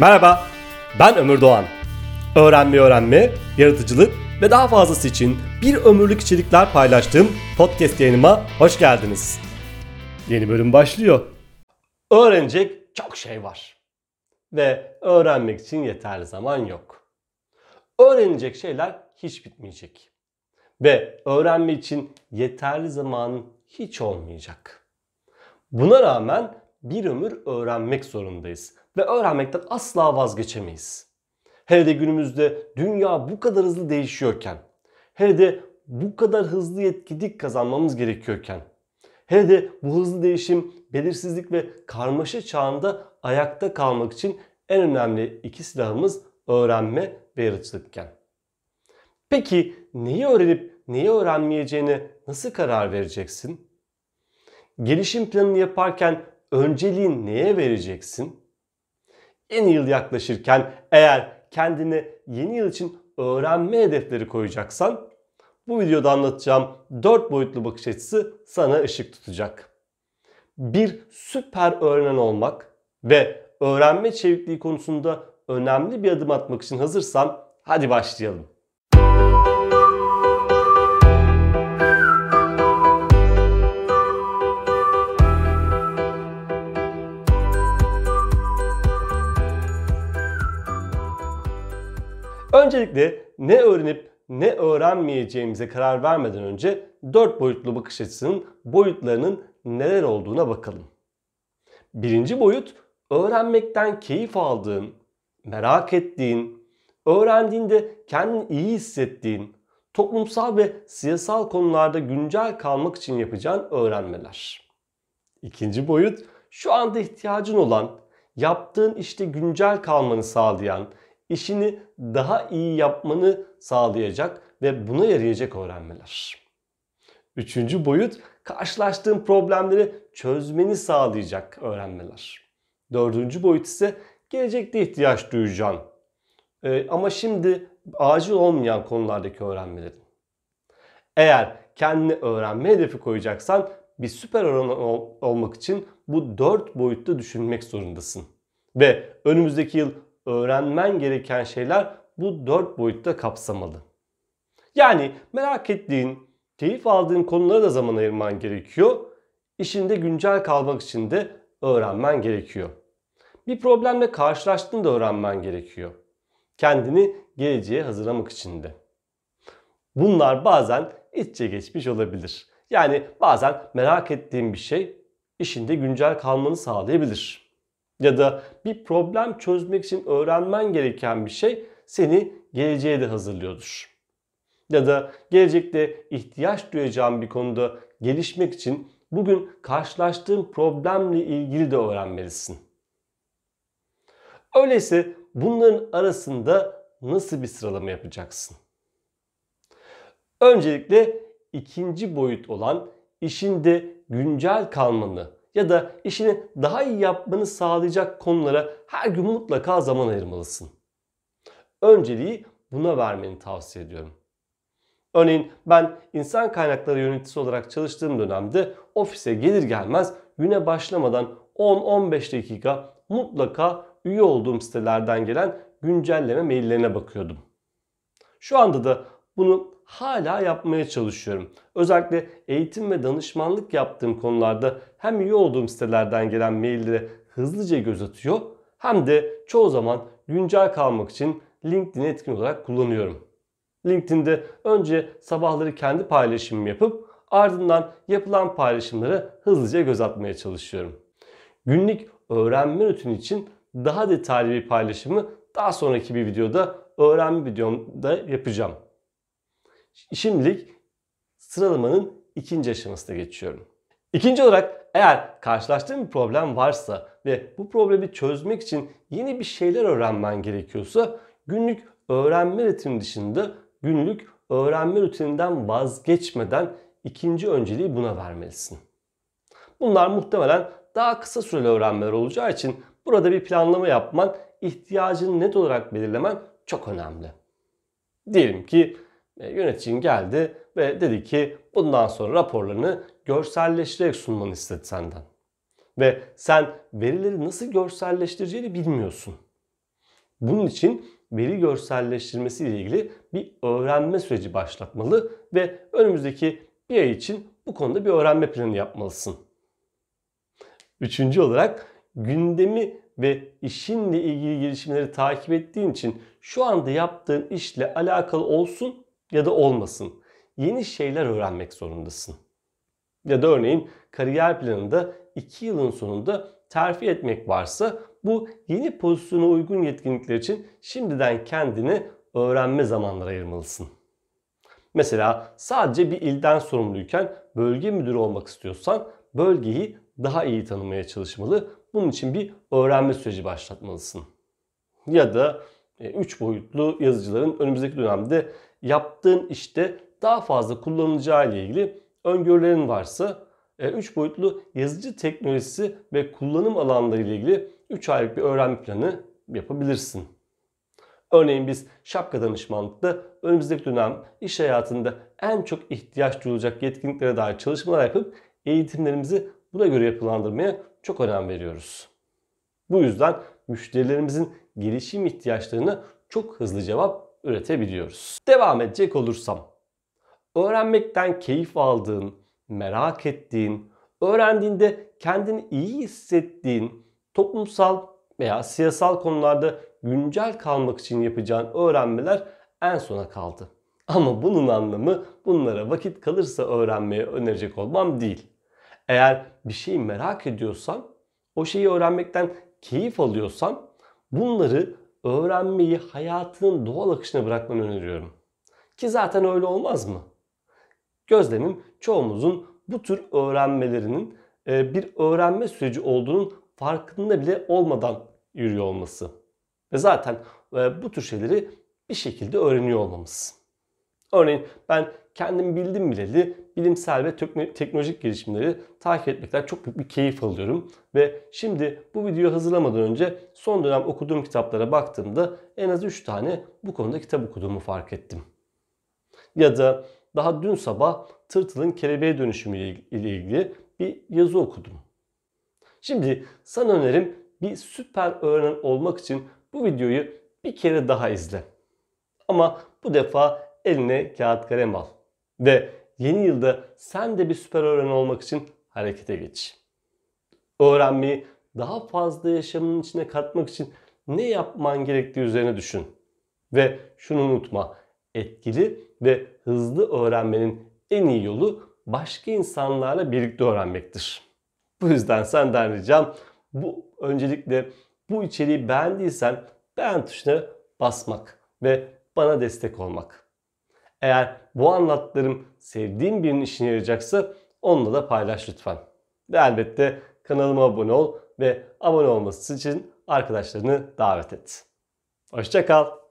Merhaba, ben Ömür Doğan. Öğrenme öğrenme, yaratıcılık ve daha fazlası için bir ömürlük içerikler paylaştığım podcast yayınıma hoş geldiniz. Yeni bölüm başlıyor. Öğrenecek çok şey var. Ve öğrenmek için yeterli zaman yok. Öğrenecek şeyler hiç bitmeyecek. Ve öğrenme için yeterli zaman hiç olmayacak. Buna rağmen bir ömür öğrenmek zorundayız ve öğrenmekten asla vazgeçemeyiz. Hele de günümüzde dünya bu kadar hızlı değişiyorken, hele de bu kadar hızlı yetkinlik kazanmamız gerekiyorken, hele de bu hızlı değişim, belirsizlik ve karmaşa çağında ayakta kalmak için en önemli iki silahımız öğrenme ve yaratıcılıkken. Peki neyi öğrenip neyi öğrenmeyeceğine nasıl karar vereceksin? Gelişim planını yaparken önceliğin neye vereceksin? Yeni yıl yaklaşırken eğer kendine yeni yıl için öğrenme hedefleri koyacaksan bu videoda anlatacağım 4 boyutlu bakış açısı sana ışık tutacak. Bir süper öğrenen olmak ve öğrenme çevikliği konusunda önemli bir adım atmak için hazırsan hadi başlayalım. Öncelikle ne öğrenip ne öğrenmeyeceğimize karar vermeden önce 4 boyutlu bakış açısının boyutlarının neler olduğuna bakalım. Birinci boyut öğrenmekten keyif aldığın, merak ettiğin, öğrendiğinde kendini iyi hissettiğin, toplumsal ve siyasal konularda güncel kalmak için yapacağın öğrenmeler. İkinci boyut şu anda ihtiyacın olan, yaptığın işte güncel kalmanı sağlayan, işini daha iyi yapmanı sağlayacak ve buna yarayacak öğrenmeler. Üçüncü boyut karşılaştığın problemleri çözmeni sağlayacak öğrenmeler. Dördüncü boyut ise gelecekte ihtiyaç duyacağın ee, ama şimdi acil olmayan konulardaki öğrenmelerin. Eğer kendine öğrenme hedefi koyacaksan bir süper öğretmen olmak için bu dört boyutta düşünmek zorundasın. Ve önümüzdeki yıl öğrenmen gereken şeyler bu dört boyutta kapsamalı. Yani merak ettiğin, keyif aldığın konulara da zaman ayırman gerekiyor. İşinde güncel kalmak için de öğrenmen gerekiyor. Bir problemle karşılaştığında öğrenmen gerekiyor. Kendini geleceğe hazırlamak için de. Bunlar bazen içe geçmiş olabilir. Yani bazen merak ettiğin bir şey işinde güncel kalmanı sağlayabilir ya da bir problem çözmek için öğrenmen gereken bir şey seni geleceğe de hazırlıyordur. Ya da gelecekte ihtiyaç duyacağın bir konuda gelişmek için bugün karşılaştığın problemle ilgili de öğrenmelisin. Öyleyse bunların arasında nasıl bir sıralama yapacaksın? Öncelikle ikinci boyut olan işinde güncel kalmanı ya da işini daha iyi yapmanı sağlayacak konulara her gün mutlaka zaman ayırmalısın. Önceliği buna vermeni tavsiye ediyorum. Örneğin ben insan kaynakları yöneticisi olarak çalıştığım dönemde ofise gelir gelmez güne başlamadan 10-15 dakika mutlaka üye olduğum sitelerden gelen güncelleme maillerine bakıyordum. Şu anda da bunu hala yapmaya çalışıyorum. Özellikle eğitim ve danışmanlık yaptığım konularda hem üye olduğum sitelerden gelen maillere hızlıca göz atıyor hem de çoğu zaman güncel kalmak için LinkedIn'i etkin olarak kullanıyorum. LinkedIn'de önce sabahları kendi paylaşımımı yapıp ardından yapılan paylaşımlara hızlıca göz atmaya çalışıyorum. Günlük öğrenme rutini için daha detaylı bir paylaşımı daha sonraki bir videoda öğrenme videomda yapacağım. Şimdilik sıralamanın ikinci aşamasına geçiyorum. İkinci olarak eğer karşılaştığın bir problem varsa ve bu problemi çözmek için yeni bir şeyler öğrenmen gerekiyorsa günlük öğrenme rutini dışında günlük öğrenme rutininden vazgeçmeden ikinci önceliği buna vermelisin. Bunlar muhtemelen daha kısa süreli öğrenmeler olacağı için burada bir planlama yapman, ihtiyacını net olarak belirlemen çok önemli. Diyelim ki yöneticin geldi ve dedi ki bundan sonra raporlarını görselleştirerek sunmanı istedi senden. Ve sen verileri nasıl görselleştireceğini bilmiyorsun. Bunun için veri görselleştirmesi ile ilgili bir öğrenme süreci başlatmalı ve önümüzdeki bir ay için bu konuda bir öğrenme planı yapmalısın. Üçüncü olarak gündemi ve işinle ilgili gelişmeleri takip ettiğin için şu anda yaptığın işle alakalı olsun ya da olmasın. Yeni şeyler öğrenmek zorundasın. Ya da örneğin kariyer planında 2 yılın sonunda terfi etmek varsa bu yeni pozisyona uygun yetkinlikler için şimdiden kendine öğrenme zamanları ayırmalısın. Mesela sadece bir ilden sorumluyken bölge müdürü olmak istiyorsan bölgeyi daha iyi tanımaya çalışmalı. Bunun için bir öğrenme süreci başlatmalısın. Ya da 3 e, boyutlu yazıcıların önümüzdeki dönemde yaptığın işte daha fazla kullanılacağı ile ilgili öngörülerin varsa 3 e, boyutlu yazıcı teknolojisi ve kullanım alanları ile ilgili 3 aylık bir öğrenme planı yapabilirsin. Örneğin biz şapka danışmanlıkta önümüzdeki dönem iş hayatında en çok ihtiyaç duyulacak yetkinliklere dair çalışmalar yapıp eğitimlerimizi buna göre yapılandırmaya çok önem veriyoruz. Bu yüzden müşterilerimizin gelişim ihtiyaçlarına çok hızlı cevap üretebiliyoruz. Devam edecek olursam, öğrenmekten keyif aldığın, merak ettiğin, öğrendiğinde kendini iyi hissettiğin, toplumsal veya siyasal konularda güncel kalmak için yapacağın öğrenmeler en sona kaldı. Ama bunun anlamı bunlara vakit kalırsa öğrenmeye önerecek olmam değil. Eğer bir şeyi merak ediyorsan, o şeyi öğrenmekten keyif alıyorsan bunları öğrenmeyi hayatının doğal akışına bırakmanı öneriyorum. Ki zaten öyle olmaz mı? Gözlemim çoğumuzun bu tür öğrenmelerinin e, bir öğrenme süreci olduğunun farkında bile olmadan yürüyor olması. Ve zaten e, bu tür şeyleri bir şekilde öğreniyor olmamız. Örneğin ben kendim bildim bileli bilimsel ve teknolojik gelişimleri takip etmekten çok büyük bir keyif alıyorum. Ve şimdi bu videoyu hazırlamadan önce son dönem okuduğum kitaplara baktığımda en az 3 tane bu konuda kitap okuduğumu fark ettim. Ya da daha dün sabah tırtılın kelebeğe dönüşümü ile ilgili bir yazı okudum. Şimdi sana önerim bir süper öğrenen olmak için bu videoyu bir kere daha izle. Ama bu defa eline kağıt kalem al. Ve yeni yılda sen de bir süper öğrenen olmak için harekete geç. Öğrenmeyi daha fazla yaşamının içine katmak için ne yapman gerektiği üzerine düşün. Ve şunu unutma. Etkili ve hızlı öğrenmenin en iyi yolu başka insanlarla birlikte öğrenmektir. Bu yüzden senden ricam bu öncelikle bu içeriği beğendiysen beğen tuşuna basmak ve bana destek olmak. Eğer bu anlattıklarım sevdiğin birinin işine yarayacaksa onunla da paylaş lütfen. Ve elbette kanalıma abone ol ve abone olması için arkadaşlarını davet et. Hoşçakal.